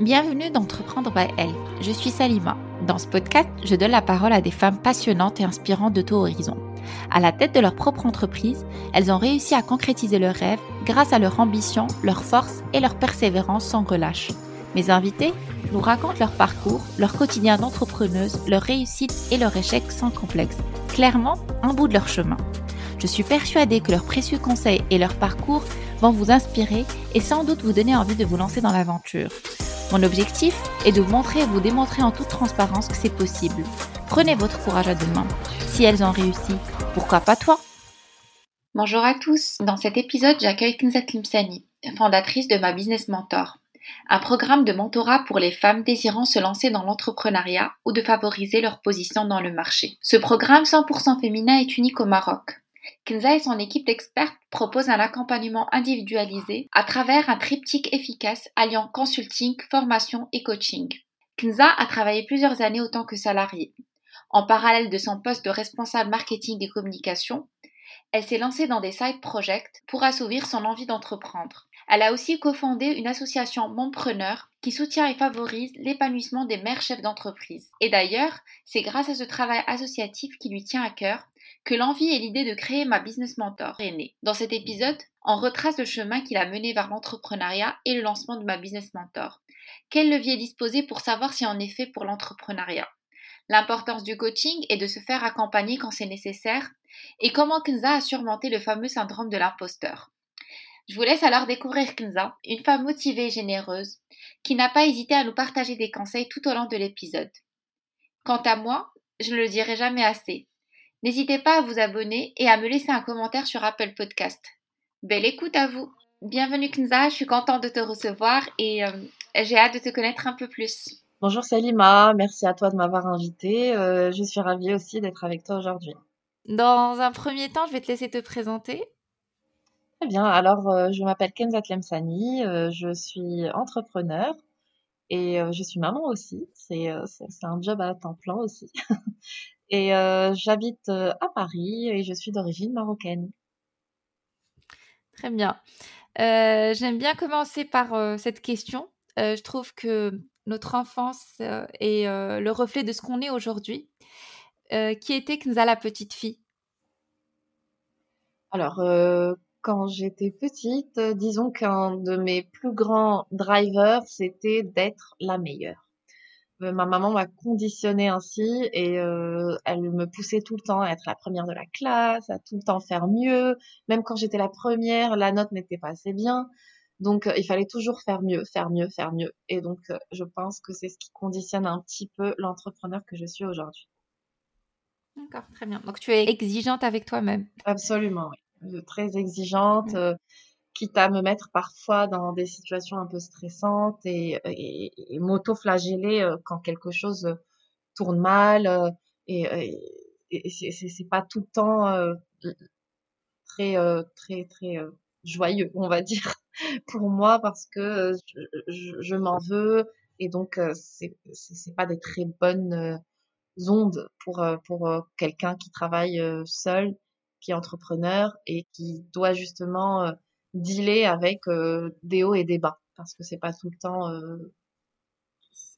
Bienvenue d'Entreprendre by Elle. Je suis Salima. Dans ce podcast, je donne la parole à des femmes passionnantes et inspirantes de tout horizon. À la tête de leur propre entreprise, elles ont réussi à concrétiser leurs rêves grâce à leur ambition, leur force et leur persévérance sans relâche. Mes invités nous racontent leur parcours, leur quotidien d'entrepreneuse, leur réussite et leur échec sans complexe. Clairement, un bout de leur chemin. Je suis persuadée que leurs précieux conseils et leur parcours vont vous inspirer et sans doute vous donner envie de vous lancer dans l'aventure. Mon objectif est de vous montrer et vous démontrer en toute transparence que c'est possible. Prenez votre courage à deux mains. Si elles ont réussi, pourquoi pas toi? Bonjour à tous. Dans cet épisode, j'accueille Kinzat Limsani, fondatrice de ma Business Mentor, un programme de mentorat pour les femmes désirant se lancer dans l'entrepreneuriat ou de favoriser leur position dans le marché. Ce programme 100% féminin est unique au Maroc. Kenza et son équipe d'experts proposent un accompagnement individualisé à travers un triptyque efficace alliant consulting, formation et coaching. Kenza a travaillé plusieurs années autant que salariée. En parallèle de son poste de responsable marketing et communication, elle s'est lancée dans des side projects pour assouvir son envie d'entreprendre. Elle a aussi cofondé une association Montpreneur qui soutient et favorise l'épanouissement des mères chefs d'entreprise. Et d'ailleurs, c'est grâce à ce travail associatif qui lui tient à cœur que l'envie et l'idée de créer ma business mentor est née. Dans cet épisode, on retrace le chemin qui l'a mené vers l'entrepreneuriat et le lancement de ma business mentor. Quel levier disposer pour savoir si on est fait pour l'entrepreneuriat? L'importance du coaching et de se faire accompagner quand c'est nécessaire? Et comment Kenza a surmonté le fameux syndrome de l'imposteur? Je vous laisse alors découvrir Kenza, une femme motivée et généreuse, qui n'a pas hésité à nous partager des conseils tout au long de l'épisode. Quant à moi, je ne le dirai jamais assez. N'hésitez pas à vous abonner et à me laisser un commentaire sur Apple Podcast. Belle écoute à vous. Bienvenue Kenza, je suis contente de te recevoir et euh, j'ai hâte de te connaître un peu plus. Bonjour Salima, merci à toi de m'avoir invitée. Euh, je suis ravie aussi d'être avec toi aujourd'hui. Dans un premier temps, je vais te laisser te présenter. Très bien, alors euh, je m'appelle Kenza Tlemsani, je suis entrepreneur et je suis maman aussi. C'est un job à temps plein aussi. Et euh, j'habite euh, à Paris et je suis d'origine marocaine. Très bien. Euh, j'aime bien commencer par cette question. je trouve que notre enfance est le reflet de ce qu'on est aujourd'hui. qui était Knza la petite fille? Alors, quand j'étais petite, disons qu'un de mes plus grands drivers, c'était d'être la meilleure. Euh, ma maman m'a conditionnée ainsi et euh, elle me poussait tout le temps à être la première de la classe, à tout le temps faire mieux. Même quand j'étais la première, la note n'était pas assez bien. Donc euh, il fallait toujours faire mieux, faire mieux, faire mieux. Et donc je pense que c'est ce qui conditionne un petit peu l'entrepreneur que je suis aujourd'hui. D'accord, très bien. Donc tu es exigeante avec toi-même. Absolument, oui. Très exigeante. Mmh quitte à me mettre parfois dans des situations un peu stressantes et, et, m'auto-flageller euh, quand quelque chose euh, tourne mal. Euh, et, et c'est pas tout le temps très, très, très joyeux, on va dire, pour moi, parce que je, je, m'en veux. Et donc, c'est pas des très bonnes ondes pour, pour quelqu'un qui travaille seul, qui est entrepreneur et qui doit justement dealer avec euh, des hauts et des bas parce que c'est pas tout le temps euh,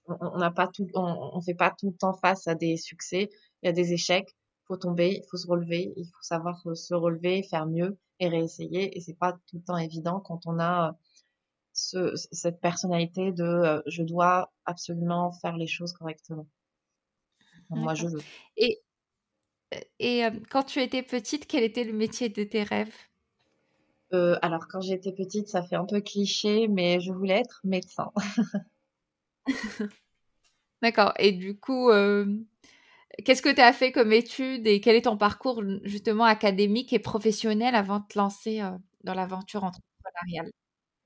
on n'a pas tout on, fait pas tout le temps face à des succès. Il y a des échecs faut tomber il faut se relever il faut savoir se relever faire mieux et réessayer. Et c'est pas tout le temps évident quand on a ce, cette personnalité de euh, je dois absolument faire les choses correctement. Moi je veux. Et et quand tu étais petite quel était le métier de tes rêves? Euh, alors, quand j'étais petite, ça fait un peu cliché, mais je voulais être médecin. D'accord. Et du coup, euh, qu'est-ce que tu as fait comme études et quel est ton parcours justement académique et professionnel avant de te lancer euh, dans l'aventure entrepreneuriale?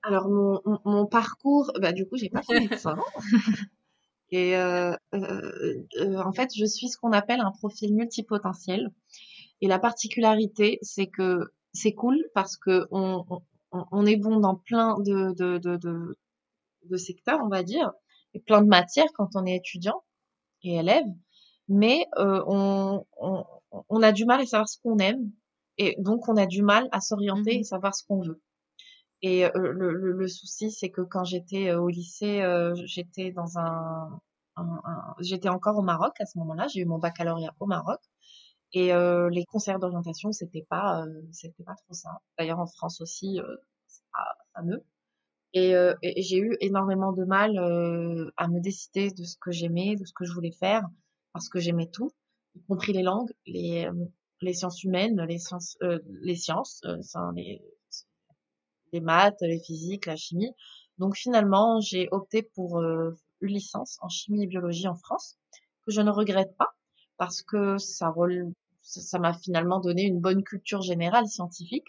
Alors, mon, parcours, bah, du coup, j'ai pas fait médecin. et en fait, je suis ce qu'on appelle un profil multipotentiel. Et la particularité, c'est que c'est cool parce que on, on, est bon dans plein de, de, de, de, secteurs, on va dire, et plein de matières quand on est étudiant et élève, mais euh, on, on, on, a du mal à savoir ce qu'on aime et donc on a du mal à s'orienter mmh et savoir ce qu'on veut. Et le, souci, c'est que quand j'étais au lycée, j'étais dans un, j'étais encore au Maroc à ce moment-là. J'ai eu mon baccalauréat au Maroc. Et les conseillers d'orientation, c'était pas, c'était pas trop ça. D'ailleurs, en France aussi, c'est pas fameux. Et, et j'ai eu énormément de mal à me décider de ce que j'aimais, de ce que je voulais faire, parce que j'aimais tout, y compris les langues, les, les sciences humaines, les sciences, les sciences, les, les maths, les physiques, la chimie. Donc finalement, j'ai opté pour une licence en chimie et biologie en France, que je ne regrette pas parce que ça ça m'a finalement donné une bonne culture générale scientifique.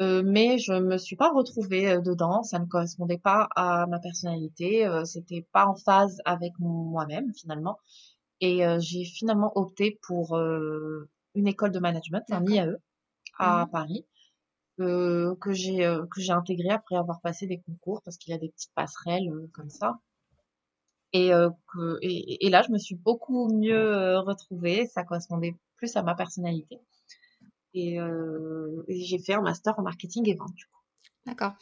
Euh, mais je me suis pas retrouvée euh, dedans, ça ne correspondait pas à ma personnalité, euh, c'était pas en phase avec moi-même finalement. Et euh, j'ai finalement opté pour une école de management, un IAE, à mmh Paris, que j'ai que j'ai intégré après avoir passé des concours parce qu'il y a des petites passerelles comme ça. Et, que, et, et, là, je me suis beaucoup mieux retrouvée. Ça correspondait plus à ma personnalité. Et, j'ai fait un master en marketing et vente, du coup. D'accord.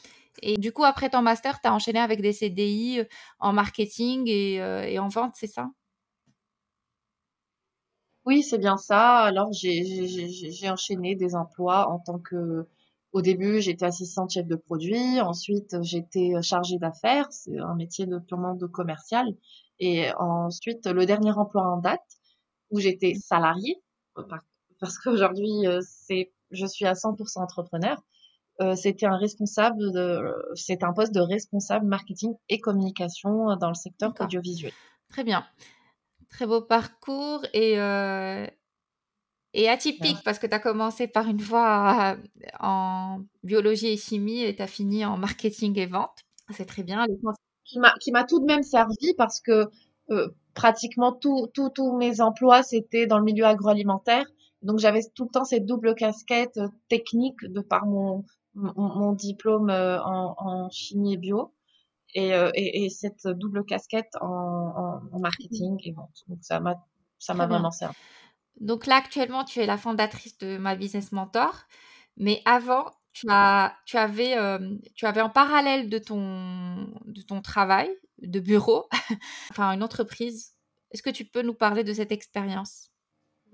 Et du coup, après ton master, tu as enchaîné avec des CDI en marketing et, et en vente, c'est ça? Oui, c'est bien ça. Alors, j'ai enchaîné des emplois en tant que au début, j'étais assistante chef de produit. Ensuite, j'étais chargée d'affaires. C'est un métier de purement de commercial. Et ensuite, le dernier emploi en date, où j'étais salariée, parce qu'aujourd'hui, euh, c'est, je suis à 100% entrepreneur. Euh, c'était un responsable de, c'est un poste de responsable marketing et communication dans le secteur audiovisuel. Très bien. Très beau parcours et, euh, et atypique parce que tu as commencé par une voie en biologie et chimie et tu as fini en marketing et vente. C'est très bien. Qui m'a, tout de même servi parce que euh, pratiquement tous tout, mes emplois, c'était dans le milieu agroalimentaire. Donc j'avais tout le temps cette double casquette euh, technique de par mon, mon, diplôme euh, en, en, chimie et bio. Et, et, et, cette double casquette en, en, marketing et vente. Donc ça m'a ça m'a vraiment servi. Donc là, actuellement, tu es la fondatrice de Ma Business Mentor. Mais avant, tu, as, tu, avais, euh, tu avais en parallèle de ton, de ton travail de bureau, enfin une entreprise. Est-ce que tu peux nous parler de cette expérience?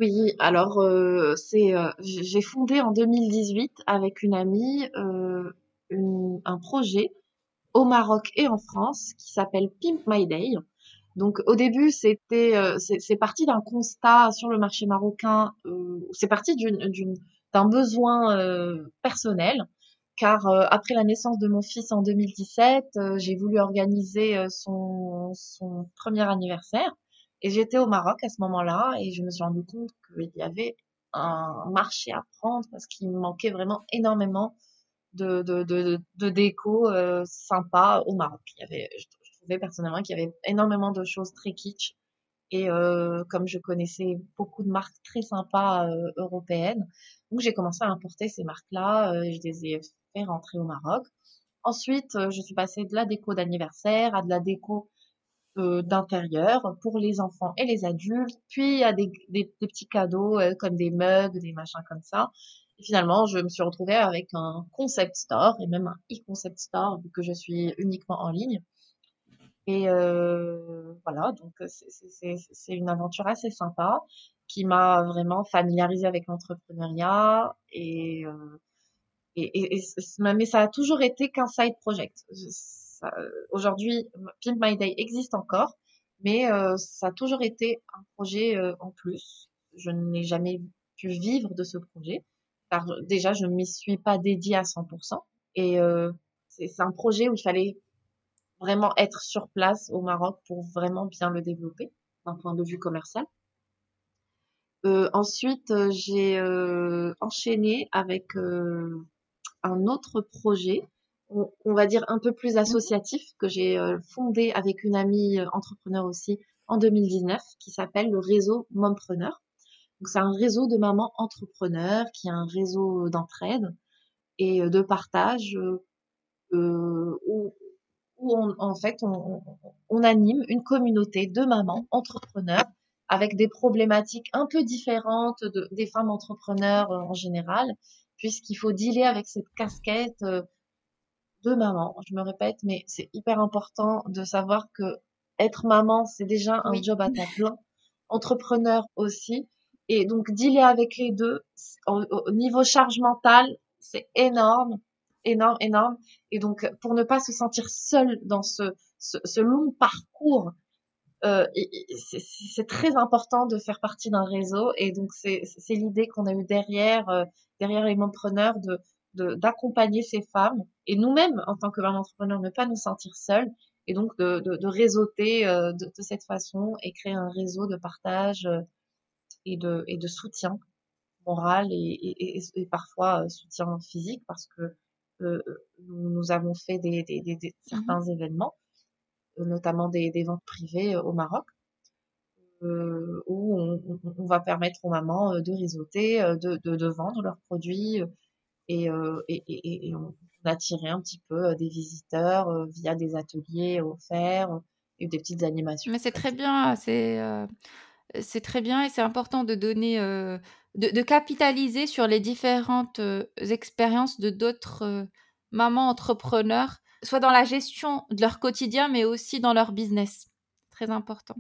Oui, alors euh, euh, j'ai fondé en 2018 avec une amie un projet au Maroc et en France qui s'appelle Pimp My Day. Donc au début, c'était euh, c'est parti d'un constat sur le marché marocain, euh, c'est parti d'un besoin euh, personnel, car après la naissance de mon fils en 2017, j'ai voulu organiser son, son premier anniversaire et j'étais au Maroc à ce moment-là et je me suis rendu compte qu'il y avait un marché à prendre parce qu'il manquait vraiment énormément de, de, de, de déco sympa au Maroc. Il y avait, personnellement qu'il y avait énormément de choses très kitsch. Et euh, comme je connaissais beaucoup de marques très sympas euh, européennes, donc j'ai commencé à importer ces marques-là. Euh, je les ai fait rentrer au Maroc. Ensuite, je suis passée de la déco d'anniversaire à de la déco d'intérieur pour les enfants et les adultes, puis à des, des, petits cadeaux comme des mugs, des machins comme ça. Et finalement, je me suis retrouvée avec un concept store et même un e-concept store vu que je suis uniquement en ligne. Et euh, voilà, donc c'est une aventure assez sympa qui m'a vraiment familiarisée avec l'entrepreneuriat et, euh, et, et, mais ça a toujours été qu'un side project. Aujourd'hui, Pimp My Day existe encore, mais euh, ça a toujours été un projet euh, en plus. Je n'ai jamais pu vivre de ce projet, car déjà je ne m'y suis pas dédiée à 100%. Et euh, c'est un projet où il fallait vraiment être sur place au Maroc pour vraiment bien le développer d'un point de vue commercial. Euh, ensuite, euh, j'ai euh, enchaîné avec un autre projet, on, va dire un peu plus associatif, que j'ai fondé avec une amie entrepreneur aussi en 2019, qui s'appelle le réseau Mompreneur. Donc c'est un réseau de mamans entrepreneurs, qui est un réseau d'entraide et de partage où où on, en fait on, anime une communauté de mamans entrepreneurs avec des problématiques un peu différentes de, des femmes entrepreneurs euh, en général, puisqu'il faut dealer avec cette casquette euh, de maman. Je me répète, mais c'est hyper important de savoir que être maman, c'est déjà un job à temps plein. Entrepreneur aussi. Et donc, dealer avec les deux, au, niveau charge mentale, c'est énorme, énorme, énorme. Et donc, pour ne pas se sentir seul dans ce, ce, long parcours, euh, c'est très important de faire partie d'un réseau. Et donc, c'est l'idée qu'on a eu derrière, euh, derrière les mompreneurs de d'accompagner ces femmes et nous-mêmes en tant que femmes entrepreneurs ne pas nous sentir seuls et donc de, de, réseauter euh, de, cette façon et créer un réseau de partage et de, et de soutien moral et, et, parfois soutien physique parce que euh, nous, avons fait des, des, des, mmh certains événements, notamment des, ventes privées au Maroc, euh, où on, on, va permettre aux mamans de réseauter, de, de, de vendre leurs produits et, et, et, et on, attirer un petit peu euh, des visiteurs euh, via des ateliers offerts euh, et des petites animations. Mais c'est très bien, c'est c'est très bien et c'est important de donner, de, capitaliser sur les différentes expériences de d'autres mamans entrepreneurs, soit dans la gestion de leur quotidien, mais aussi dans leur business. Très important.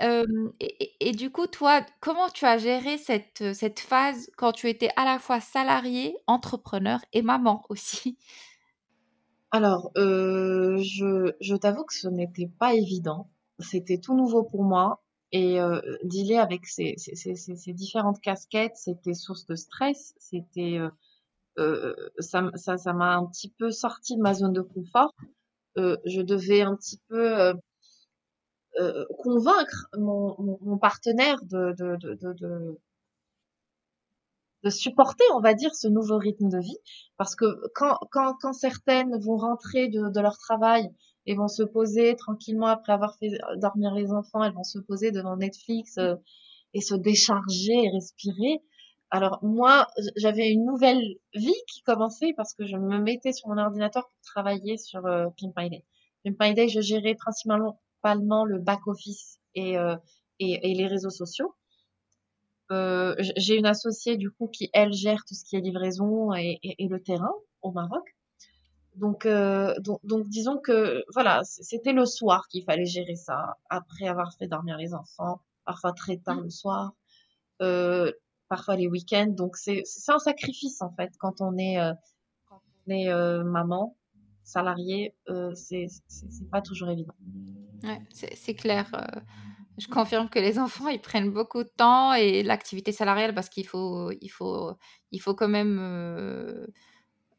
et, et, du coup, toi, comment tu as géré cette, cette phase quand tu étais à la fois salarié, entrepreneur et maman aussi? Alors, euh, je, je t'avoue que ce n'était pas évident. C'était tout nouveau pour moi. Et euh, dealer avec ces, différentes casquettes, c'était source de stress. C'était euh, euh ça, m'a un petit peu sorti de ma zone de confort. Euh, je devais un petit peu convaincre mon, partenaire de, supporter, on va dire, ce nouveau rythme de vie. Parce que quand, certaines vont rentrer de leur travail et vont se poser tranquillement après avoir fait dormir les enfants, elles vont se poser devant Netflix euh, et se décharger et respirer. Alors moi, j'avais une nouvelle vie qui commençait parce que je me mettais sur mon ordinateur pour travailler sur euh, Pimp My Day. Pimp My Day, je gérais principalement le back office et, euh, et, et les réseaux sociaux. Euh, j'ai une associée du coup qui elle gère tout ce qui est livraison et, et, le terrain au Maroc. Donc, euh, donc, disons que voilà, c'était le soir qu'il fallait gérer ça après avoir fait dormir les enfants, parfois très tard le soir, euh, parfois les week-ends. Donc c'est un sacrifice en fait quand on est euh, quand on est euh, maman salariée, euh, c'est pas toujours évident. Ouais, c'est clair. Je confirme que les enfants, ils prennent beaucoup de temps et l'activité salariale, parce qu'il faut, il faut, il faut quand même.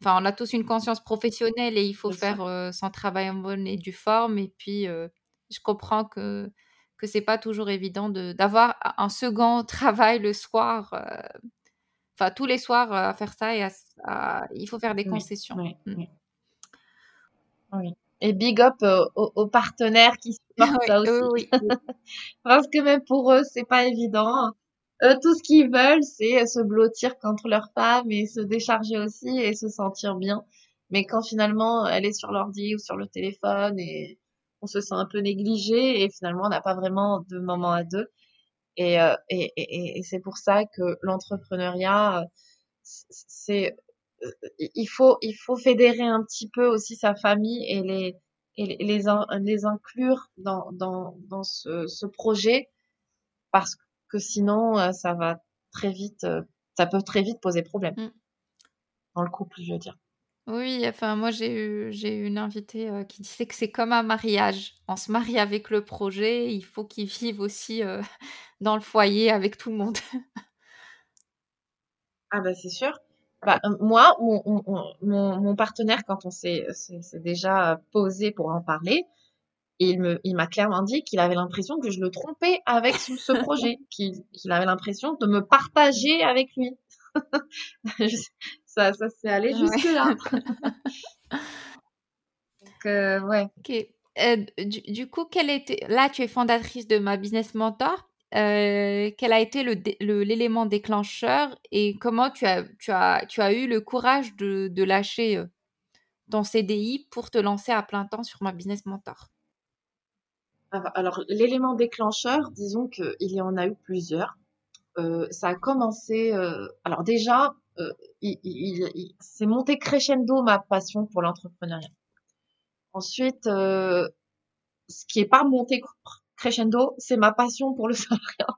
Euh, enfin, on a tous une conscience professionnelle et il faut faire euh, son travail en bonne et due forme. Et puis, euh, je comprends que que c'est pas toujours évident de d'avoir un second travail le soir. Enfin, tous les soirs à faire ça et il faut faire des concessions. Oui, oui, oui. Et big up euh, aux, partenaires qui supportent ça aussi. Parce que même pour eux, c'est pas évident. Eux, tout ce qu'ils veulent, c'est se blottir contre leur femme et se décharger aussi et se sentir bien. Mais quand finalement elle est sur l'ordi ou sur le téléphone et on se sent un peu négligé et finalement on n'a pas vraiment de moment à deux. Et, euh, et, et, et c'est pour ça que l'entrepreneuriat, c'est euh, il faut il faut fédérer un petit peu aussi sa famille et les et les les inclure dans dans dans ce, ce projet parce que sinon euh, ça va très vite euh, ça peut très vite poser problème mmh. dans le couple je veux dire oui, enfin moi j'ai eu j'ai eu une invitée qui disait que c'est comme un mariage. On se marie avec le projet, il faut qu'ils vivent aussi dans le foyer avec tout le monde. ah bah c'est sûr. Bah, euh, moi, mon, mon, partenaire, quand on s'est déjà posé pour en parler, il me, il m'a clairement dit qu'il avait l'impression que je le trompais avec ce, projet, qu'il avait l'impression de me partager avec lui. ça, ça s'est allé jusque là. Donc, euh, ouais. Ok. Euh, du, du, coup, quelle était là tu es fondatrice de ma business mentor. Euh, quel a été l'élément déclencheur et comment tu as, tu as, tu as eu le courage de, de lâcher ton CDI pour te lancer à plein temps sur ma business mentor? Alors, l'élément déclencheur, disons qu'il y en a eu plusieurs. Euh, ça a commencé. Euh, alors, déjà, euh, il, c'est monté crescendo ma passion pour l'entrepreneuriat. Ensuite, ce qui est pas monté crescendo, c'est ma passion pour le salariat.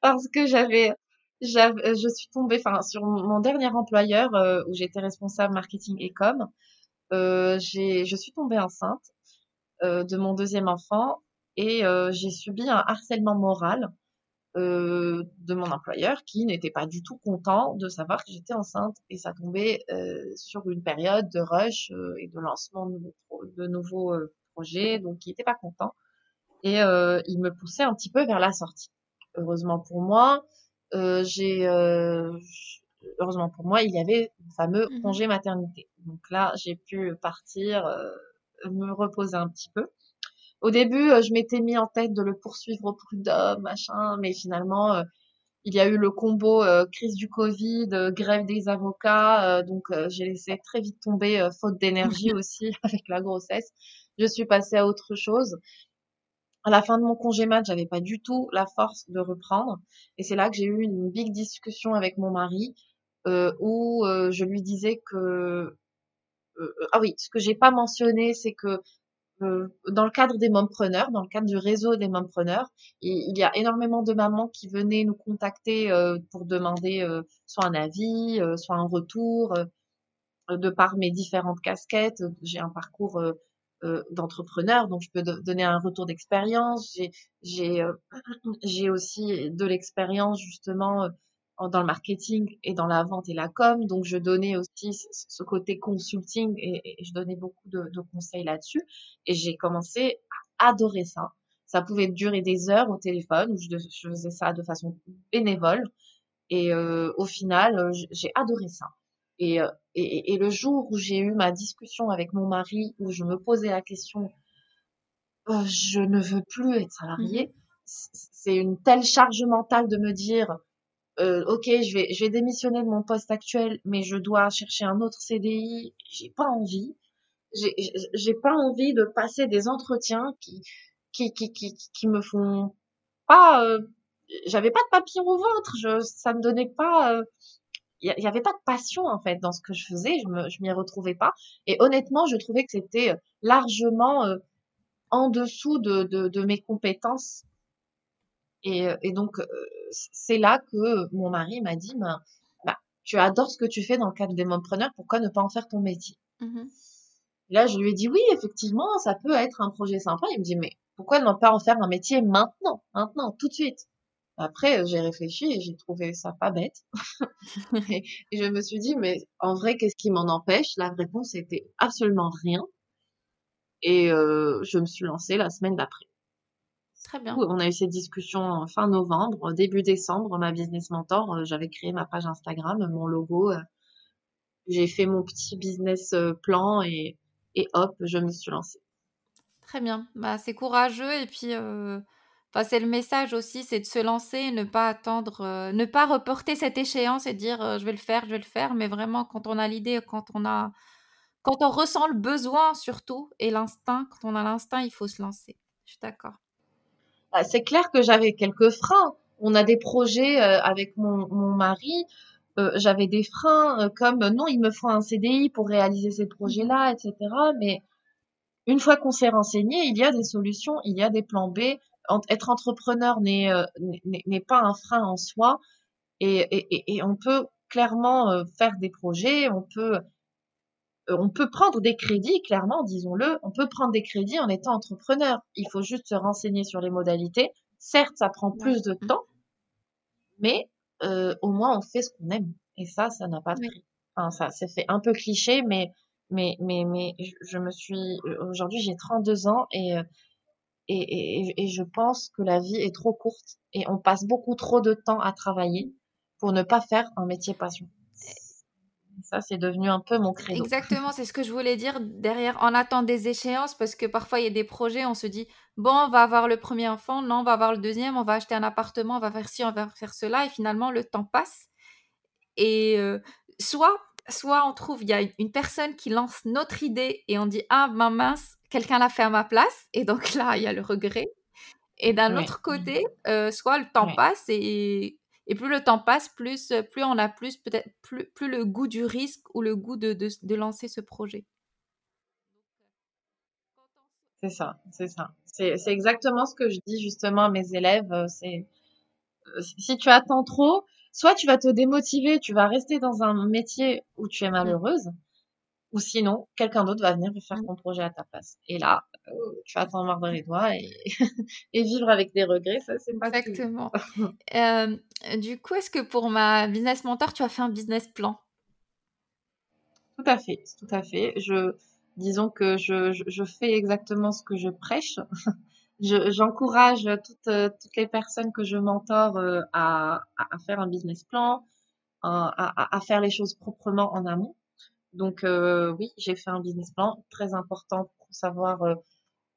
Parce que j'avais, je suis tombée, enfin, sur mon dernier employeur où j'étais responsable marketing et com, j'ai, je suis tombée enceinte de mon deuxième enfant et j'ai subi un harcèlement moral euh, de mon employeur qui n'était pas du tout content de savoir que j'étais enceinte et ça tombait euh, sur une période de rush euh, et de lancement de, de nouveaux euh, projets donc il n'était pas content et il me poussait un petit peu vers la sortie. Heureusement pour moi, j'ai heureusement pour moi il y avait le fameux mmh congé maternité donc là j'ai pu partir me reposer un petit peu au début, euh, je m'étais mis en tête de le poursuivre au prud'homme, machin, mais finalement, euh, il y a eu le combo euh, crise du Covid, grève des avocats, donc j'ai laissé très vite tomber, faute d'énergie aussi avec la grossesse. Je suis passée à autre chose. À la fin de mon congé mat, j'avais pas du tout la force de reprendre, et c'est là que j'ai eu une big discussion avec mon mari, où je lui disais que ah oui, ce que j'ai pas mentionné, c'est que euh, dans le cadre des mompreneurs, dans le cadre du réseau des mompreneurs, il, y a énormément de mamans qui venaient nous contacter euh, pour demander euh, soit un avis, soit un retour. de par mes différentes casquettes, j'ai un parcours d'entrepreneur, donc je peux donner un retour d'expérience. J'ai aussi de l'expérience justement dans le marketing et dans la vente et la com. Donc, je donnais aussi ce côté consulting et, je donnais beaucoup de, conseils là-dessus. Et j'ai commencé à adorer ça. Ça pouvait durer des heures au téléphone où je, faisais ça de façon bénévole. Et euh, au final, euh, j'ai adoré ça. Euh, et, et, le jour où j'ai eu ma discussion avec mon mari, où je me posais la question, je ne veux plus être salarié, mmh c'est une telle charge mentale de me dire, euh, ok, je vais, je vais démissionner de mon poste actuel, mais je dois chercher un autre CDI. J'ai pas envie. J'ai pas envie de passer des entretiens qui, qui, qui, qui, qui me font pas. Euh, J'avais pas de papillon au ventre. Je, ça me donnait pas. Il euh, y, avait pas de passion en fait dans ce que je faisais. Je me, je m'y retrouvais pas. Et honnêtement, je trouvais que c'était largement euh, en dessous de, de, de mes compétences et, et donc, c'est là que mon mari m'a dit, bah, bah, tu adores ce que tu fais dans le cadre des mompreneurs, pourquoi ne pas en faire ton métier? Mmh Là, je lui ai dit, oui, effectivement, ça peut être un projet sympa. Il me dit, mais pourquoi ne pas en faire un métier maintenant, maintenant, tout de suite? Après, j'ai réfléchi et j'ai trouvé ça pas bête. et, je me suis dit, mais en vrai, qu'est-ce qui m'en empêche? La réponse était absolument rien. Et euh, je me suis lancée la semaine d'après. Très bien. On a eu cette discussion fin novembre, début décembre, ma business mentor, euh, j'avais créé ma page Instagram, mon logo, euh, j'ai fait mon petit business euh, plan et, et hop, je me suis lancée. Très bien. Bah, c'est courageux et puis c'est le message aussi, c'est de se lancer, ne pas attendre, ne pas reporter cette échéance et dire je vais le faire, je vais le faire, mais vraiment quand on a l'idée, quand on a, quand on ressent le besoin surtout et l'instinct, quand on a l'instinct, il faut se lancer. Je suis d'accord. Bah, c'est clair que j'avais quelques freins. On a des projets euh, avec mon, mari. Euh, j'avais des freins euh, comme non, il me faut un CDI pour réaliser ces projets-là, etc. Mais une fois qu'on s'est renseigné, il y a des solutions, il y a des plans B. être entrepreneur n'est n'est pas un frein en soi et, et, et on peut clairement faire des projets, on peut on peut prendre des crédits, clairement, disons-le, on peut prendre des crédits en étant entrepreneur. Il faut juste se renseigner sur les modalités. Certes, ça prend plus de temps, mais euh, au moins on fait ce qu'on aime. Et ça, ça n'a pas de prix. Enfin, ça, c'est fait un peu cliché, mais mais mais mais je me suis aujourd'hui j'ai 32 ans et, et et et je pense que la vie est trop courte et on passe beaucoup trop de temps à travailler pour ne pas faire un métier passion. Ça, c'est devenu un peu mon créneau. Exactement, c'est ce que je voulais dire derrière. On attend des échéances parce que parfois il y a des projets, on se dit bon, on va avoir le premier enfant, non, on va avoir le deuxième, on va acheter un appartement, on va faire ci, on va faire cela, et finalement le temps passe. Et euh, soit, soit on trouve il y a une personne qui lance notre idée et on dit ah ma mince, quelqu'un l'a fait à ma place, et donc là il y a le regret. Et d'un autre côté, euh, soit le temps passe et et plus le temps passe, plus, euh, plus on a plus peut-être plus, plus le goût du risque ou le goût de, de, de lancer ce projet. C'est ça, c'est ça. C'est c'est exactement ce que je dis justement à mes élèves, heu, c'est, heu, si tu attends trop, soit tu vas te démotiver, tu vas rester dans un métier où tu es Mmh. malheureuse ou sinon quelqu'un d'autre va venir faire Mmh. ton projet à ta place et là, heu, tu vas t'en mordre les doigts et et vivre avec des regrets, ça c'est pas. Exactement. Hem, du coup, est-ce que pour ma business mentor, tu as fait un business plan? Tout à fait, tout à fait. Je disons que je je je fais exactement ce que je prêche. Je j'encourage toutes, toutes les personnes que je mentore, heu, à à à faire un business plan, à à à faire les choses proprement en amont. Donc heu, oui, j'ai fait un business plan très important pour savoir, heu,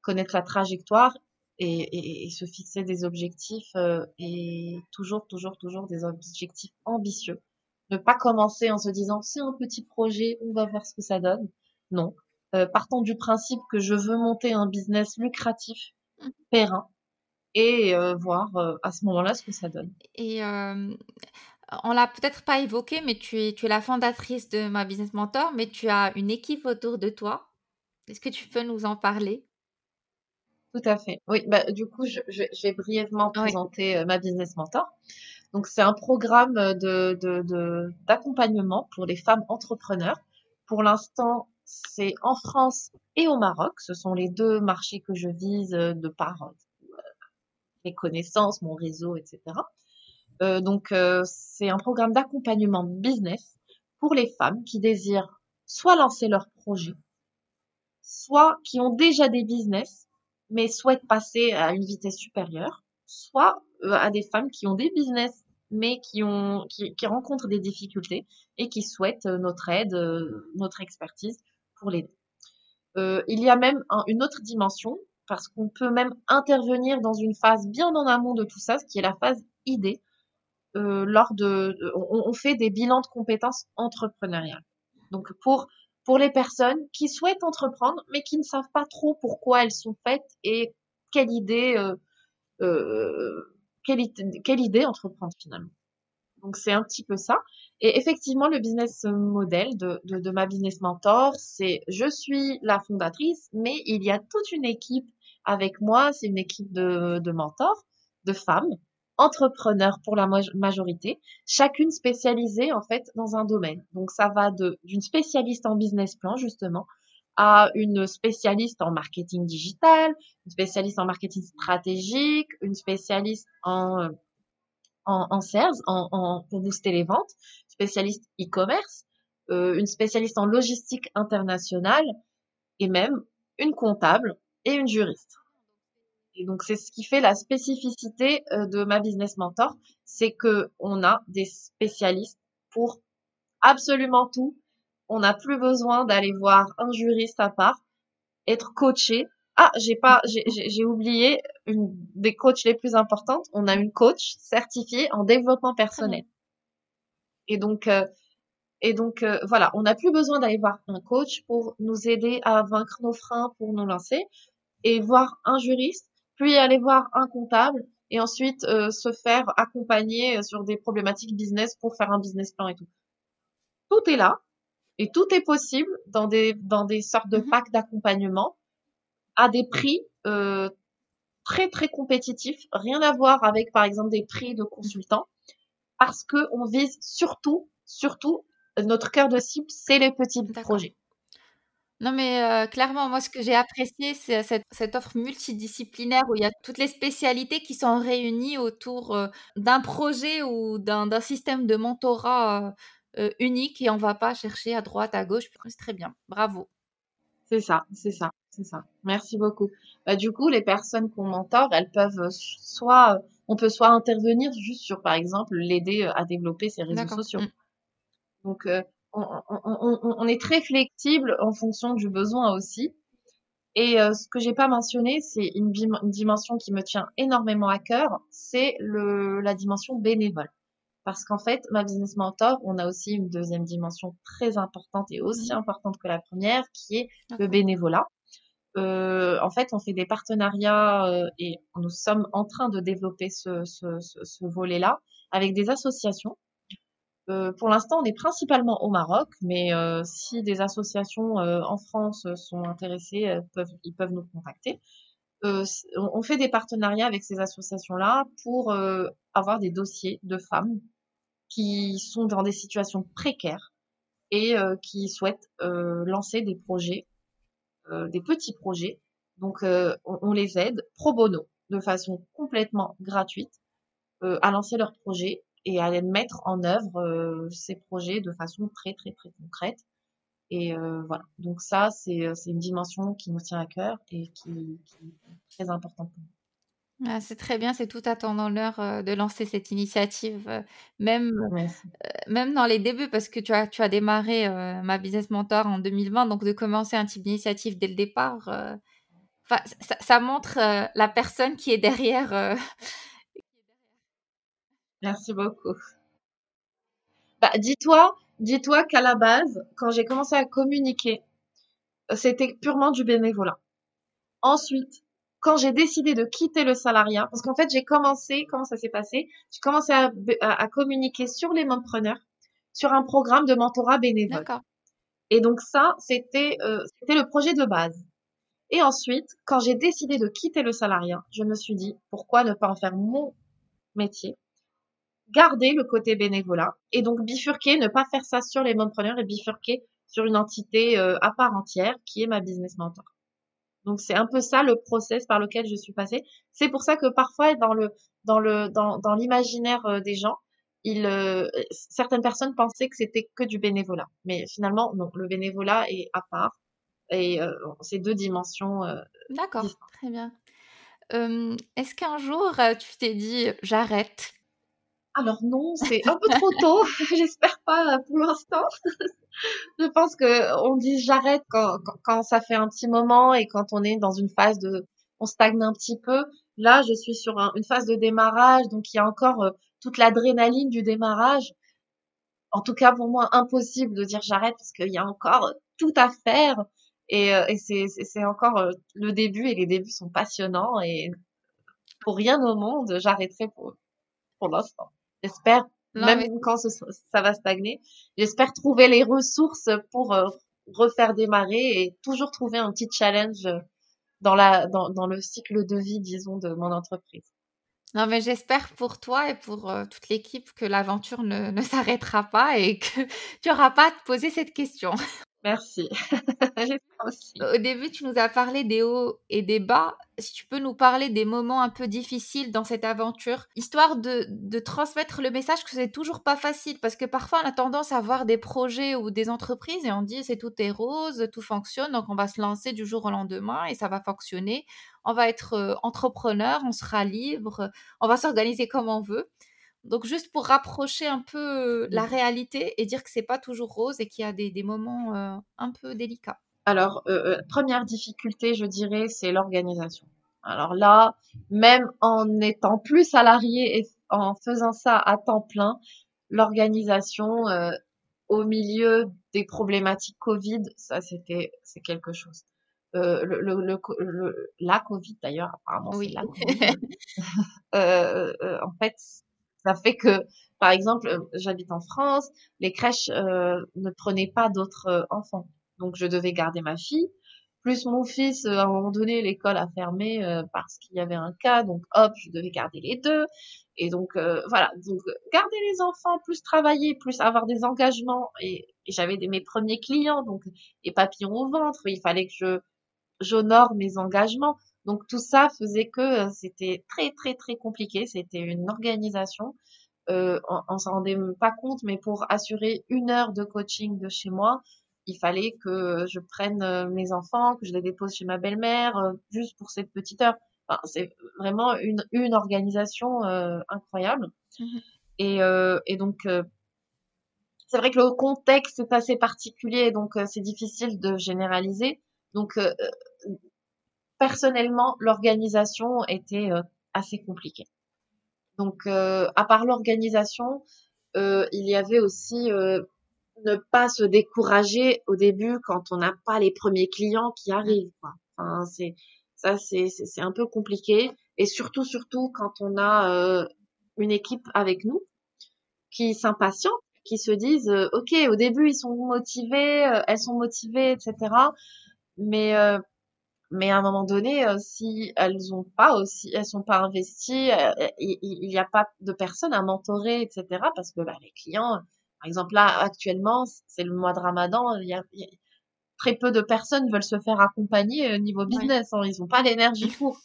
connaître la trajectoire et et et se fixer des objectifs, heu et toujours, toujours, toujours des objectifs ambitieux. Ne pas commencer en se disant: «C'est un petit projet, on va voir ce que ça donne». Non, partons du principe que je veux monter un business lucratif, Mmh. périn et voir, à ce moment-là ce que ça donne. Et on l'a peut-être pas évoqué, mais tu es tu es la fondatrice de ma business mentor, mais tu as une équipe autour de toi. Est-ce que tu peux nous en parler? Tout à fait. Oui, bah, du coup, je vais brièvement Oui. présenter, heu, ma business mentor. Donc c'est un programme, de de de d'accompagnement pour les femmes entrepreneurs. Pour l'instant, c'est en France et au Maroc. Ce sont les 2 marchés que je vise, heu, de par, mes connaissances, mon réseau et Heu, donc heu, c'est un programme d'accompagnement business pour les femmes qui désirent soit lancer leur projet, soit qui ont déjà des business, mais souhaitent passer à une vitesse supérieure, soit euh, à des femmes qui ont des business, mais qui, ont, qui, rencontrent des difficultés et qui souhaitent euh, notre aide, euh, notre expertise pour l'aider. Euh, il y a même un, une autre dimension, parce qu'on peut même intervenir dans une phase bien en amont de tout ça, ce qui est la phase idée, euh, lors de, on, on fait des bilans de compétences entrepreneuriales. Donc pour pour les personnes qui souhaitent entreprendre, mais qui ne savent pas trop pourquoi elles sont faites et quelle idée, euh, euh, quelle, quelle idée entreprendre finalement. Donc c'est un petit peu ça. Et effectivement, le business model de, de, de ma business mentor, c'est je suis la fondatrice, mais il y a toute une équipe avec moi. C'est une équipe de, de mentors, de femmes, entrepreneurs pour la majorité, chacune spécialisée en fait dans un domaine. Donc ça va d'une spécialiste en business plan justement à une spécialiste en marketing digital, une spécialiste en marketing stratégique, une spécialiste en en, en sales, en, en, pour booster les ventes, spécialiste e-commerce, euh, une spécialiste en logistique internationale et même une comptable et une juriste. Et donc c'est ce qui fait la spécificité euh, de ma business mentor, c'est que on a des spécialistes pour absolument tout. On n'a plus besoin d'aller voir un juriste à part, être coaché. Ah, j'ai pas, j'ai oublié une des coachs les plus importantes. On a une coach certifiée en développement personnel. Et donc, euh, et donc euh, voilà, on n'a plus besoin d'aller voir un coach pour nous aider à vaincre nos freins, pour nous lancer, et voir un juriste, puis aller voir un comptable, et ensuite euh, se faire accompagner sur des problématiques business pour faire un business plan et tout. Tout est là, et tout est possible dans des dans des sortes de Mhm. packs d'accompagnement à des prix euh, très très compétitifs, rien à voir avec par exemple des prix de consultants, parce que on vise surtout surtout notre cœur de cible, c'est les petits projets. Non, mais clairement, moi, ce que j'ai apprécié, c'est cette cette offre multidisciplinaire où il y a toutes les spécialités qui sont réunies autour, d'un projet ou d'un d'un système de mentorat, unique et on va pas chercher à droite, à gauche. C'est très bien, bravo. C'est ça, c'est ça, c'est ça. Merci beaucoup. Bah, du coup, les personnes qu'on mentore, elles peuvent soit on peut soit intervenir juste sur, par exemple, l'aider à développer ses réseaux sociaux. Mmh. Donc, euh, on, on, on, on, est très flexible en fonction du besoin aussi. Et euh, ce que j'ai pas mentionné, c'est une, une, dimension qui me tient énormément à cœur, c'est la dimension bénévole. Parce qu'en fait, ma business mentor, on a aussi une deuxième dimension très importante et aussi importante que la première, qui est le bénévolat. Euh, en fait, on fait des partenariats euh, et nous sommes en train de développer ce, ce, ce, ce volet-là avec des associations Euh, pour l'instant, on est principalement au Maroc, mais euh, si des associations euh, en France sont intéressées, ils peuvent nous contacter. on fait des partenariats avec ces associations-là pour avoir des dossiers de femmes qui sont dans des situations précaires et qui souhaitent lancer des projets, des petits projets. Donc, on, on, les aide pro bono, de façon complètement gratuite, à lancer leurs projets et à mettre en œuvre euh, ces projets de façon très très très concrète. Et euh, voilà. Donc ça, c'est euh, c'est une dimension qui nous tient à cœur et qui, qui est très importante pour nous. Ah, c'est très bien, c'est tout à ton honneur de lancer cette initiative, même, même dans les débuts, parce que tu as, tu as démarré ma business mentor en 2020, donc de commencer un type d'initiative dès le départ, ça, ça, montre la personne qui est derrière Merci beaucoup. Bah, dis-toi, dis-toi qu'à la base, quand j'ai commencé à communiquer, c'était purement du bénévolat. Ensuite, quand j'ai décidé de quitter le salariat, parce qu'en fait, j'ai commencé, comment ça s'est passé? J'ai commencé à, à, communiquer sur les preneurs, sur un programme de mentorat bénévole. Et donc ça, c'était euh, c'était le projet de base. Et ensuite, quand j'ai décidé de quitter le salariat, je me suis dit, pourquoi ne pas en faire mon métier? Garder le côté bénévolat et donc bifurquer, ne pas faire ça sur les mompreneurs et bifurquer sur une entité euh, à part entière qui est ma business mentor. Donc c'est un peu ça le process par lequel je suis passée. C'est pour ça que parfois dans le dans le dans, dans l'imaginaire euh, des gens, il, euh, certaines personnes pensaient que c'était que du bénévolat, mais finalement non, le bénévolat est à part et c'est deux dimensions. D'accord, très bien. Est-ce qu'un jour tu t'es dit j'arrête alors non, c'est un peu trop tôt. J'espère pas euh, pour l'instant. je pense que on dit j'arrête quand, quand, ça fait un petit moment et quand on est dans une phase de, on stagne un petit peu. Là, je suis sur une phase de démarrage, donc il y a encore euh, toute l'adrénaline du démarrage. En tout cas, pour moi, impossible de dire j'arrête parce qu'il y a encore tout à faire et, euh, et c'est encore le début et les débuts sont passionnants et pour rien au monde, j'arrêterai pour, pour l'instant. J'espère, même quand ça va stagner, j'espère trouver les ressources pour euh, refaire démarrer et toujours trouver un petit challenge dans, la, dans, dans le cycle de vie, disons, de mon entreprise. Non, mais j'espère pour toi et pour euh, toute l'équipe que l'aventure ne, ne s'arrêtera pas et que tu n'auras pas à te poser cette question. Merci. Au début, tu nous as parlé des hauts et des bas. Si tu peux nous parler des moments un peu difficiles dans cette aventure, histoire de, de transmettre le message que c'est toujours pas facile, parce que parfois on a tendance à voir des projets ou des entreprises et on dit c'est tout est rose, tout fonctionne, donc on va se lancer du jour au lendemain et ça va fonctionner. On va être euh, entrepreneur, on sera libre, on va s'organiser comme on veut. Donc juste pour rapprocher un peu la mmh. réalité et dire que c'est pas toujours rose et qu'il y a des, moments un peu délicats. Alors première difficulté, je dirais, c'est l'organisation. Alors là, même en étant plus salarié et en faisant ça à temps plein, l'organisation au milieu des problématiques Covid, ça c'était c'est quelque chose. le, le, la Covid d'ailleurs, apparemment oui. c'est la Covid. en fait, ça fait que, par exemple, euh, j'habite en France, les crèches euh, ne prenaient pas d'autres euh, enfants. Donc, je devais garder ma fille. Plus mon fils, à un moment donné, l'école a fermé parce qu'il y avait un cas. Donc, hop, je devais garder les deux. Et donc, voilà. Donc, garder les enfants, plus travailler, plus avoir des engagements. Et, j'avais mes premiers clients, donc, les papillons au ventre. Il fallait que je j'honore mes engagements. Donc tout ça faisait que euh, c'était très très très compliqué. C'était une organisation. Euh, on, on s'en rendait pas compte, mais pour assurer une heure de coaching de chez moi, il fallait que je prenne euh, mes enfants, que je les dépose chez ma belle-mère, juste pour cette petite heure. Enfin, c'est vraiment une, une organisation incroyable. Mmh et, et, donc, c'est vrai que le contexte est assez particulier, donc c'est difficile de généraliser. Donc, personnellement, l'organisation était euh, assez compliquée. Donc, euh, à part l'organisation, euh, il y avait aussi ne pas se décourager au début quand on n'a pas les premiers clients qui arrivent. Quoi. Enfin, c'est ça, c'est c'est un peu compliqué. Et surtout, surtout quand on a une équipe avec nous qui s'impatiente, qui se disent, ok, au début ils sont motivés, elles sont motivées, etc. Mais mais à un moment donné, si elles ont pas aussi, elles sont pas investies, il n'y a pas de personnes à mentorer, etc. Parce que bah, les clients, par exemple là actuellement, c'est le mois de Ramadan, il y a, très peu de personnes veulent se faire accompagner au niveau business. Hein, ils n'ont pas l'énergie pour.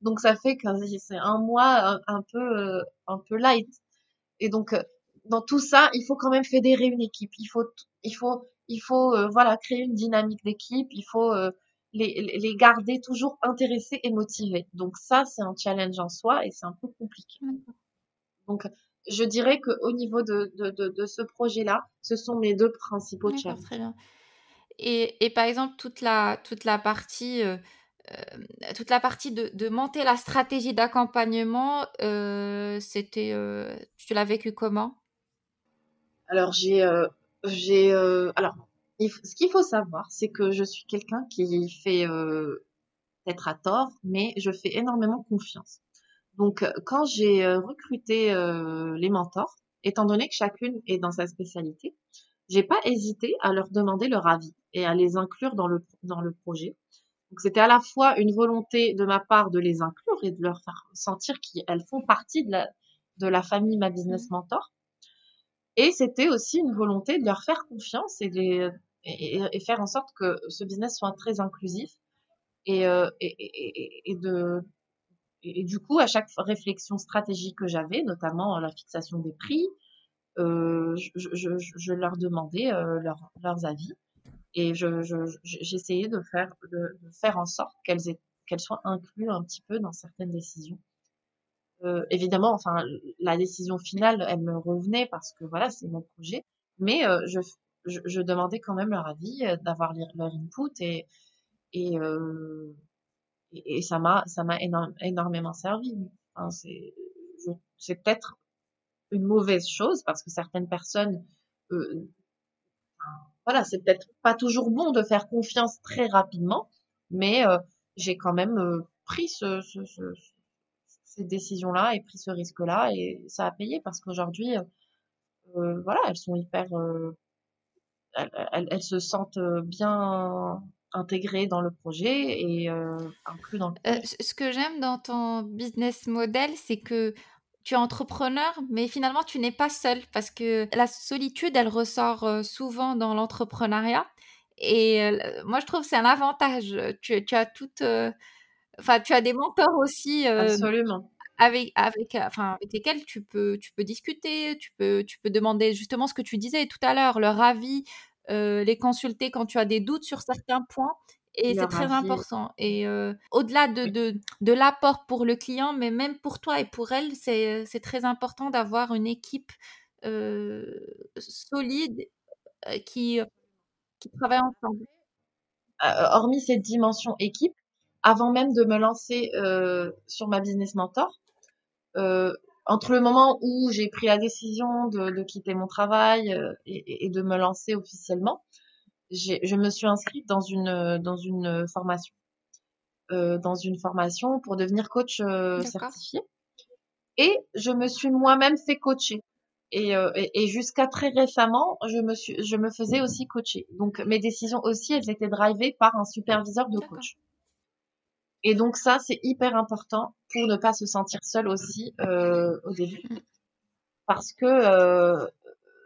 Donc ça fait que c'est un mois un, peu euh, un peu light. Et donc euh, dans tout ça, il faut quand même fédérer une équipe. Il faut il faut il faut euh, voilà créer une dynamique d'équipe. Il faut les, les garder toujours intéressés et motivés. Donc ça c'est un challenge en soi et c'est un peu compliqué. Donc je dirais que au niveau de, de, de, de ce projet-là, ce sont mes deux principaux challenges. Très bien. Et, et, par exemple, toute la, toute la partie, euh, euh, toute la partie de, de, monter la stratégie d'accompagnement, euh, c'était, euh, tu l'as vécu comment? Alors, j'ai, j'ai, euh, alors, ce qu'il faut savoir, c'est que je suis quelqu'un qui fait peut-être à tort, mais je fais énormément confiance. Donc, quand j'ai recruté les mentors, étant donné que chacune est dans sa spécialité, j'ai pas hésité à leur demander leur avis et à les inclure dans le, dans le projet. Donc c'était à la fois une volonté de ma part de les inclure et de leur faire sentir qu'elles font partie de la, de la famille Ma Business mmh. Mentor. Et c'était aussi une volonté de leur faire confiance et, de et, et, faire en sorte que ce business soit très inclusif et, euh, et, et, de et du coup à chaque réflexion stratégique que j'avais, notamment la fixation des prix, euh, je, je, je, leur demandais euh, leur, leurs avis et j'essayais de faire, de, faire en sorte qu'elles qu'elles soient incluses un petit peu dans certaines décisions. Euh, évidemment, enfin, la décision finale, elle me revenait parce que voilà, c'est mon projet, mais euh, je, je, je, demandais quand même leur avis, euh, d'avoir leur input et et, euh, et, ça m'a ça m'a énormément servi. Enfin, c'est c'est peut-être une mauvaise chose parce que certaines personnes, euh, voilà, c'est peut-être pas toujours bon de faire confiance très rapidement, mais euh, j'ai quand même euh, pris ce, ce, ce, ces décisions-là et pris ce risque-là et ça a payé parce qu'aujourd'hui, euh, voilà, elles sont hyper, elles, se sentent bien intégrées dans le projet et inclus dans le projet. ce que j'aime dans ton business model, c'est que tu es entrepreneur, mais finalement, tu n'es pas seul parce que la solitude, elle ressort euh, souvent dans l'entrepreneuriat. Et euh, moi, je trouve que c'est un avantage. Tu, tu as toute, euh, enfin, tu as des mentors aussi. Absolument. Avec, avec, enfin, avec lesquels tu peux, tu peux discuter, tu peux, tu peux demander justement ce que tu disais tout à l'heure, leur avis, les consulter quand tu as des doutes sur certains points. Et c'est très important. Et euh, au-delà de, de, de l'apport pour le client, mais même pour toi et pour elle, c'est, c'est très important d'avoir une équipe euh, solide euh, qui, qui travaille ensemble. hormis cette dimension équipe, avant même de me lancer sur ma business mentor, entre le moment où j'ai pris la décision de, de quitter mon travail et, et, de me lancer officiellement, je me suis inscrite dans une dans une formation, euh, dans une formation pour devenir coach euh, certifié. Et je me suis moi-même fait coacher. Et, euh, et, et jusqu'à très récemment, je me suis, je me faisais aussi coacher. Donc mes décisions aussi, elles étaient drivées par un superviseur de coach. Et donc ça, c'est hyper important pour ne pas se sentir seul aussi euh, au début, parce que euh,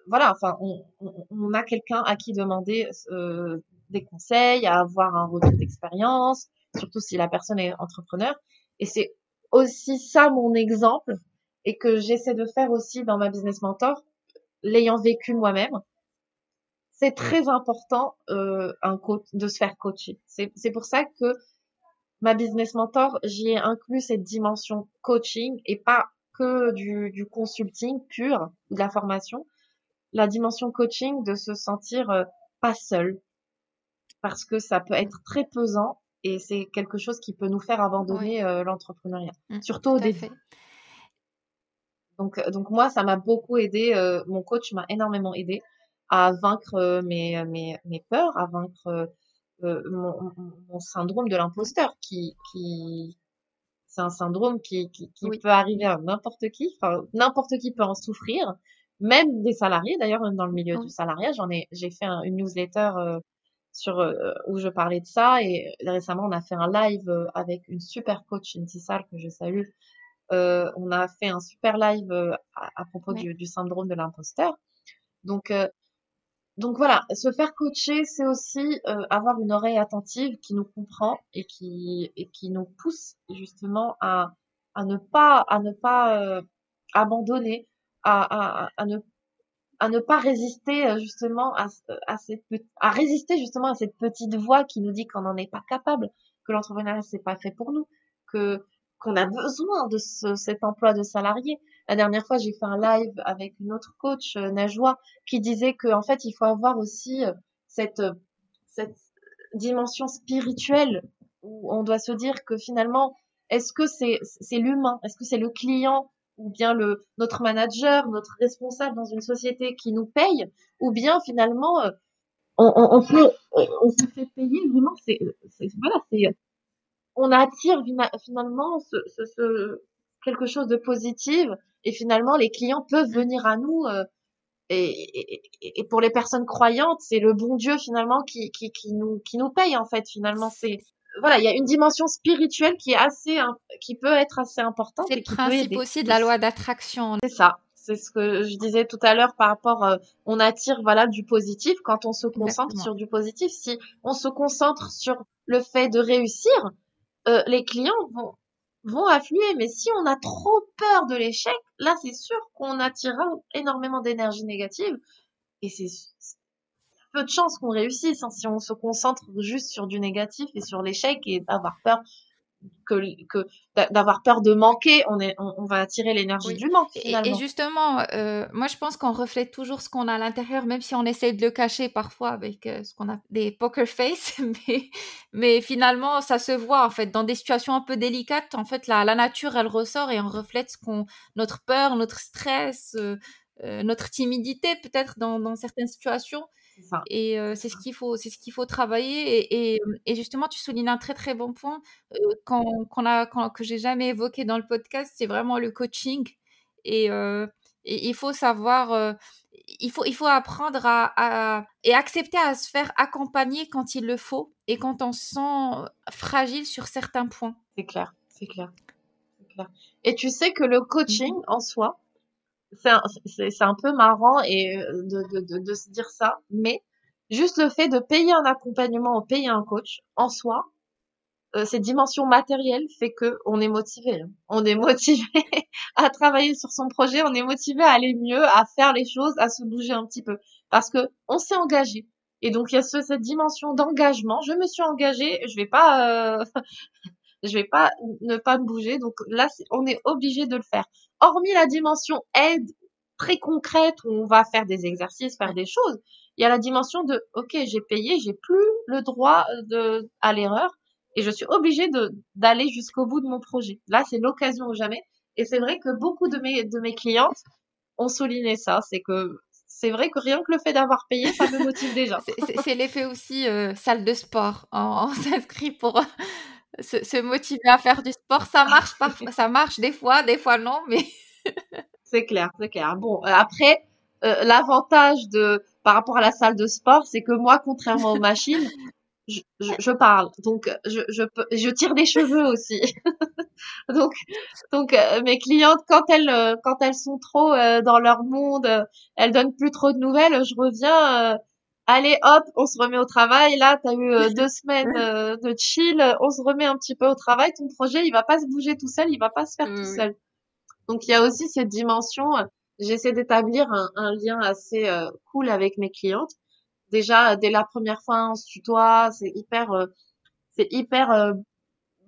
voilà, enfin, on, on, a quelqu'un à qui demander euh, des conseils, à avoir un retour d'expérience, surtout si la personne est entrepreneur. Et c'est aussi ça mon exemple et que j'essaie de faire aussi dans ma business mentor, l'ayant vécu moi-même. C'est très important euh, un coach, de se faire coacher. C'est pour ça que ma business mentor, j'y ai inclus cette dimension coaching et pas que du, du consulting pur, de la formation, la dimension coaching de se sentir euh, pas seul parce que ça peut être très pesant et c'est quelque chose qui peut nous faire abandonner euh, l'entrepreneuriat, mmh, surtout au début. Donc, euh, donc moi, ça m'a beaucoup aidé. mon coach m'a énormément aidé à vaincre mes, mes, mes peurs, à vaincre mon, mon, syndrome de l'imposteur, qui, qui c'est un syndrome qui, qui, qui peut arriver à n'importe qui. Enfin, n'importe qui peut en souffrir même des salariés d'ailleurs, même dans le milieu du salariat, j'en ai, j'ai fait une newsletter sur où je parlais de ça et récemment on a fait un live avec une super coach Intisal que je salue. on a fait un super live à, propos du, du, syndrome de l'imposteur. Donc donc voilà, se faire coacher, c'est aussi euh, avoir une oreille attentive qui nous comprend et qui, et qui nous pousse justement à, à ne pas, à ne pas euh, abandonner, à, à, à, ne, à ne pas résister euh, justement à, à, cette, à résister justement à cette petite voix qui nous dit qu'on n'en est pas capable, que l'entrepreneuriat c'est pas fait pour nous, que qu'on a besoin de ce, cet emploi de salarié. La dernière fois, j'ai fait un live avec une autre coach, euh, Najwa, qui disait qu'en fait, il faut avoir aussi euh, cette, euh, cette dimension spirituelle où on doit se dire que finalement, est-ce que c'est c'est l'humain, est-ce que c'est le client ou bien le notre manager, notre responsable dans une société qui nous paye, ou bien finalement on, on, on on se fait payer. Vraiment c'est voilà c'est on attire finalement ce, ce, quelque chose de positif et finalement les clients peuvent venir à nous euh, et, et, pour les personnes croyantes c'est le bon Dieu finalement qui, qui, qui nous qui nous paye en fait finalement. C'est voilà il y a une dimension spirituelle qui est assez qui peut être assez importante c'est le principe aussi de la loi d'attraction c'est ça c'est ce que je disais tout à l'heure par rapport euh, on attire voilà du positif quand on se concentre sur du positif. Si on se concentre sur le fait de réussir euh, les clients vont, vont affluer. Mais si on a trop peur de l'échec, là, c'est sûr qu'on attirera énormément d'énergie négative. Et c'est peu de chances qu'on réussisse hein, si on se concentre juste sur du négatif et sur l'échec et d'avoir peur que, que d'avoir peur de manquer, on, est, on, va attirer l'énergie du manque. Et, justement, euh, moi je pense qu'on reflète toujours ce qu'on a à l'intérieur, même si on essaie de le cacher parfois avec euh, ce qu'on a des poker face, mais, mais finalement ça se voit en fait dans des situations un peu délicates. En fait, la, la nature elle ressort et on reflète ce qu'on, notre peur, notre stress, euh, notre timidité peut-être dans, dans certaines situations. Et c'est ce qu'il faut, c'est ce qu'il faut travailler. Et, et, justement, tu soulignes un très très bon point qu'on, qu'on a, que j'ai jamais évoqué dans le podcast, c'est vraiment le coaching. Et, et il faut savoir, il faut, il faut apprendre à, à, et accepter à se faire accompagner quand il le faut et quand on se sent fragile sur certains points. C'est clair, c'est clair, clair. Et tu sais que le coaching mmh en soi, c'est un, peu marrant et euh, de, de, de, se dire ça, mais juste le fait de payer un accompagnement ou payer un coach en soi, euh, cette dimension matérielle fait que on est motivé. Hein. On est motivé à travailler sur son projet, on est motivé à aller mieux, à faire les choses, à se bouger un petit peu, parce que on s'est engagé. Et donc il y a ce, cette dimension d'engagement. Je me suis engagée, je vais pas, euh, je vais pas ne pas me bouger. Donc là, on est obligé de le faire hormis la dimension aide très concrète où on va faire des exercices, faire des choses, il y a la dimension de OK, j'ai payé, j'ai plus le droit de à l'erreur et je suis obligée de d'aller jusqu'au bout de mon projet. Là, c'est l'occasion ou jamais. Et c'est vrai que beaucoup de mes de mes clientes ont souligné ça, c'est que c'est vrai que rien que le fait d'avoir payé, ça me motive déjà. c'est l'effet aussi euh, salle de sport. On, on s'inscrit pour se, motiver à faire du sport, ça marche parfois, ça marche des fois, des fois non, mais c'est clair, c'est clair. Bon, euh, après, euh, l'avantage de par rapport à la salle de sport, c'est que moi, contrairement aux machines, je, je, parle, donc je, je, je tire des cheveux aussi. donc, donc euh, mes clientes, quand elles, quand elles sont trop dans leur monde, elles donnent plus trop de nouvelles, je reviens allez hop, on se remet au travail. Là, tu as eu euh, deux semaines euh, de chill, on se remet un petit peu au travail. Ton projet, il va pas se bouger tout seul, il va pas se faire tout seul. Donc il y a aussi cette dimension. Euh, j'essaie d'établir un, lien assez cool avec mes clientes. Déjà, dès la première fois, on se tutoie, c'est hyper, c'est hyper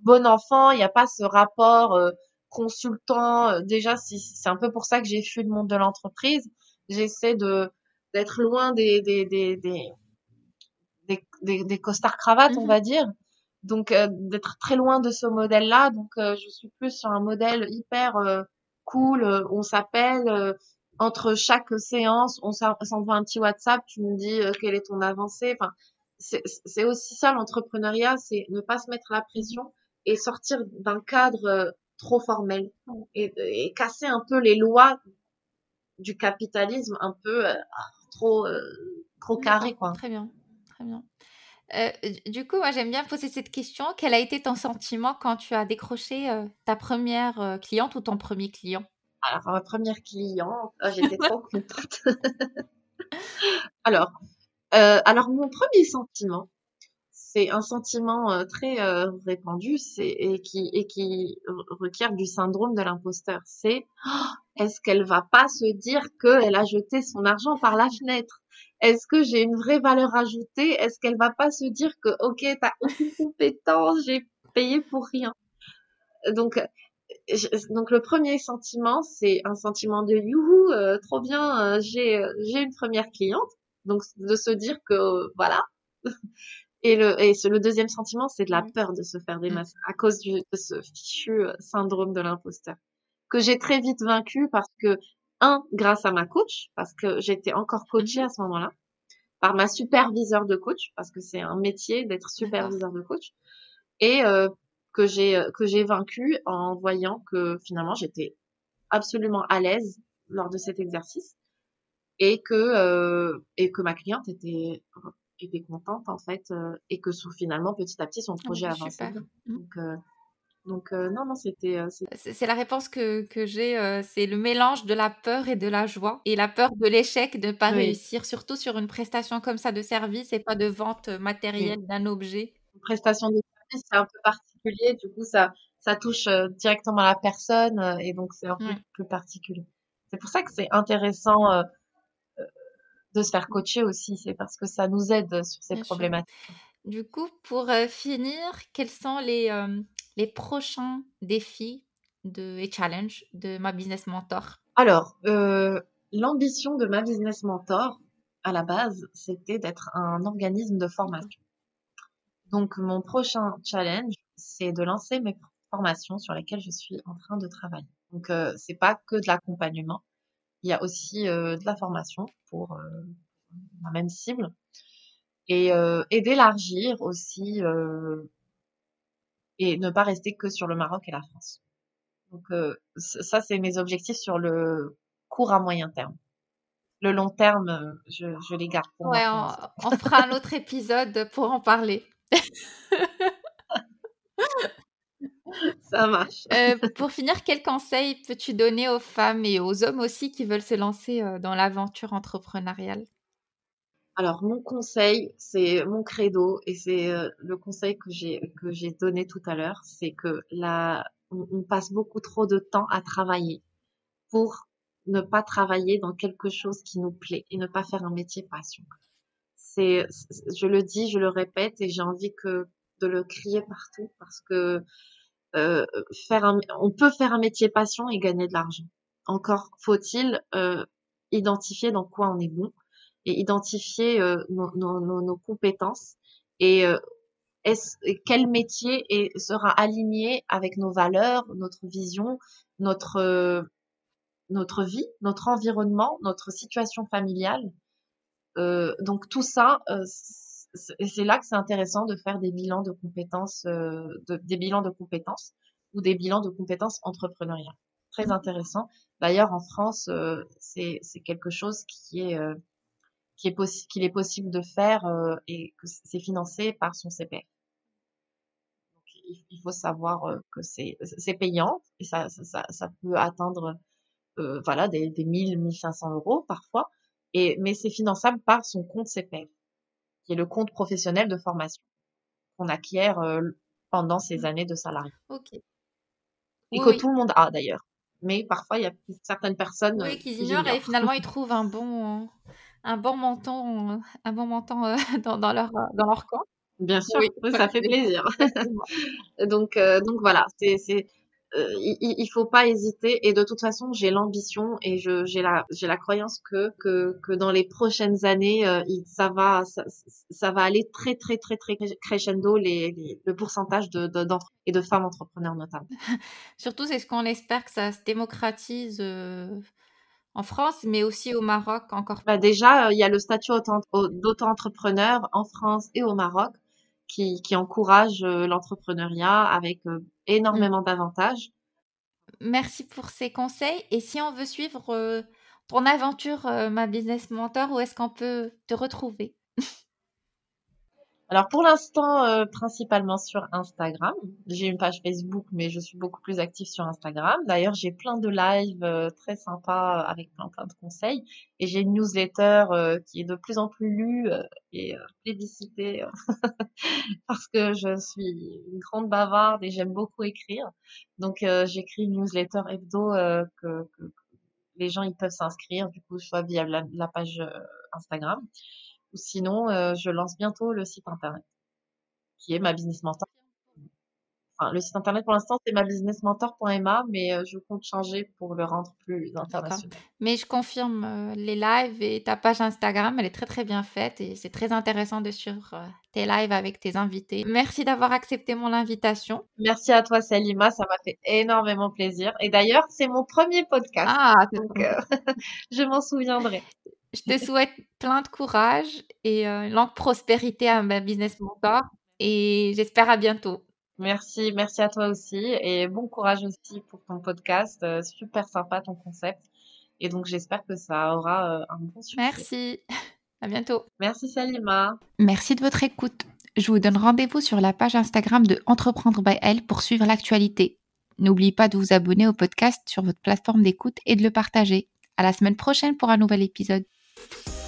bon enfant. Il n'y a pas ce rapport consultant. Déjà, c'est un peu pour ça que j'ai fui le monde de l'entreprise. J'essaie de d'être loin des des des des, des, des, costards cravates, on mmh va dire. Donc euh, d'être très loin de ce modèle-là. Donc euh, je suis plus sur un modèle hyper euh, cool. on s'appelle entre chaque séance, on s'envoie un petit WhatsApp. Tu me dis quelle est ton avancée. Enfin, c'est aussi ça l'entrepreneuriat, c'est ne pas se mettre la pression et sortir d'un cadre trop formel et, et, casser un peu les lois du capitalisme un peu trop, trop carré, quoi. Très bien, très bien. du coup, moi, j'aime bien poser cette question. Quel a été ton sentiment quand tu as décroché ta première cliente ou ton premier client? Alors, ma première cliente, oh, j'étais trop contente. alors, alors, mon premier sentiment, c'est un sentiment très répandu et qui, et qui requiert du syndrome de l'imposteur. C'est «Oh, est-ce qu'elle va pas se dire qu'elle a jeté son argent par la fenêtre? Est-ce que j'ai une vraie valeur ajoutée? Est-ce qu'elle va pas se dire que ok, t'as aucune compétence, j'ai payé pour rien? Donc donc le premier sentiment, c'est un sentiment de youhou, trop bien, j'ai j'ai une première cliente. Donc de se dire que voilà, et le, et le deuxième sentiment, c'est de la peur de se faire des mmh. masses à cause du, de ce fichu euh, syndrome de l'imposteur que j'ai très vite vaincu parce que un, grâce à ma coach, parce que j'étais encore coachée à ce moment-là, par ma superviseur de coach, parce que c'est un métier d'être superviseur de coach, et euh, que j'ai que j'ai vaincu en voyant que finalement j'étais absolument à l'aise lors de cet exercice et que euh, et que ma cliente était était contente en fait euh, et que finalement petit à petit son ah projet avançait. Donc, euh, donc euh, non, non, c'était... c'est la réponse que, que j'ai, c'est le mélange de la peur et de la joie. Et la peur de l'échec, de ne pas réussir, surtout sur une prestation comme ça de service et pas de vente matérielle d'un objet. Une prestation de service, c'est un peu particulier, du coup ça, ça touche directement la personne et donc c'est un peu plus particulier. C'est pour ça que c'est intéressant de se faire coacher aussi, c'est parce que ça nous aide sur ces problématiques. Du coup, pour euh, finir, quels sont les, euh, les prochains défis et challenges de ma business mentor? Alors, euh, l'ambition de ma business mentor, à la base, c'était d'être un organisme de formation. Donc, mon prochain challenge, c'est de lancer mes formations sur lesquelles je suis en train de travailler. Donc, c'est pas que de l'accompagnement, il y a aussi euh, de la formation pour euh, la même cible euh, et d'élargir aussi et ne pas rester que sur le Maroc et la France. Donc ça, c'est mes objectifs sur le court à moyen terme. Le long terme, je, je les garde pour ouais, on, on, fera un autre épisode pour en parler. Ça marche. Euh, pour finir, quel conseil peux-tu donner aux femmes et aux hommes aussi qui veulent se lancer euh, dans l'aventure entrepreneuriale? Alors, mon conseil, c'est mon credo et c'est euh, le conseil que j'ai que j'ai donné tout à l'heure, c'est que là, on, passe beaucoup trop de temps à travailler pour ne pas travailler dans quelque chose qui nous plaît et ne pas faire un métier passion. C'est, je le dis, je le répète et j'ai envie que de le crier partout parce que euh, faire un, on peut faire un métier passion et gagner de l'argent. Encore faut-il euh, identifier dans quoi on est bon et identifier euh, nos, nos, nos, compétences et euh, est quel métier est, sera aligné avec nos valeurs, notre vision, notre euh, notre vie, notre environnement, notre situation familiale. donc tout ça, et c'est là que c'est intéressant de faire des bilans de compétences, euh, de, des bilans de compétences ou des bilans de compétences entrepreneuriales. Très mmh. intéressant. D'ailleurs, en France, euh, c'est quelque chose qui est euh, est qu'il est possible de faire euh, et que c'est financé par son CPF. Donc, il, il faut savoir euh, que c'est c'est payant et ça, ça, ça peut atteindre voilà des, des 1000 1500 euros parfois et mais c'est finançable par son compte CPF qui est le compte professionnel de formation qu'on acquiert euh, pendant ces mmh. années de salariat. Ok. Et que tout le monde a d'ailleurs. Mais parfois, il y a certaines personnes oui, euh, qui, ignorent et finalement ils trouvent un bon, un bon montant, un bon montant euh, dans, dans, leur, dans leur camp. Bien sûr, ça fait plaisir. donc, donc voilà, c'est euh, il, il faut pas hésiter. Et de toute façon, j'ai l'ambition et je j'ai la j'ai la croyance que que que dans les prochaines années, euh, il, ça va ça, ça, va aller très très très très crescendo les, le pourcentage de, de et de femmes entrepreneurs notamment. Surtout, c'est ce qu'on espère que ça se démocratise. Euh, en France, mais aussi au Maroc encore. Bah déjà, il y a le statut d'auto-entrepreneur en France et au Maroc qui, qui encourage l'entrepreneuriat avec énormément mmh. d'avantages. Merci pour ces conseils. Et si on veut suivre ton aventure, ma business mentor, où est-ce qu'on peut te retrouver? alors pour l'instant, euh, principalement sur Instagram. J'ai une page Facebook, mais je suis beaucoup plus active sur Instagram. D'ailleurs, j'ai plein de lives euh, très sympas euh, avec plein plein de conseils. Et j'ai une newsletter qui est de plus en plus lue et plébiscitée parce que je suis une grande bavarde et j'aime beaucoup écrire. Donc j'écris une newsletter hebdo que, les gens ils peuvent s'inscrire du coup soit via la page Instagram ou sinon, euh, je lance bientôt le site internet, qui est ma business mentor. Enfin, le site internet pour l'instant, c'est ma businessmentor.ma, mais euh, je compte changer pour le rendre plus international. Mais je confirme, euh, les lives et ta page Instagram, elle est très très bien faite et c'est très intéressant de suivre tes lives avec tes invités. Merci d'avoir accepté mon invitation. Merci à toi, Salima, ça m'a fait énormément plaisir. Et d'ailleurs, c'est mon premier podcast. Ah, donc je m'en souviendrai. Je te souhaite plein de courage et euh, longue prospérité à ma business mentor et j'espère à bientôt. Merci, merci à toi aussi et bon courage aussi pour ton podcast. Euh, super sympa ton concept et donc j'espère que ça aura euh, un bon succès. Merci, à bientôt. Merci Salima. Merci de votre écoute. Je vous donne rendez-vous sur la page Instagram de Entreprendre by Elle pour suivre l'actualité. N'oubliez pas de vous abonner au podcast sur votre plateforme d'écoute et de le partager. À la semaine prochaine pour un nouvel épisode. Thank you.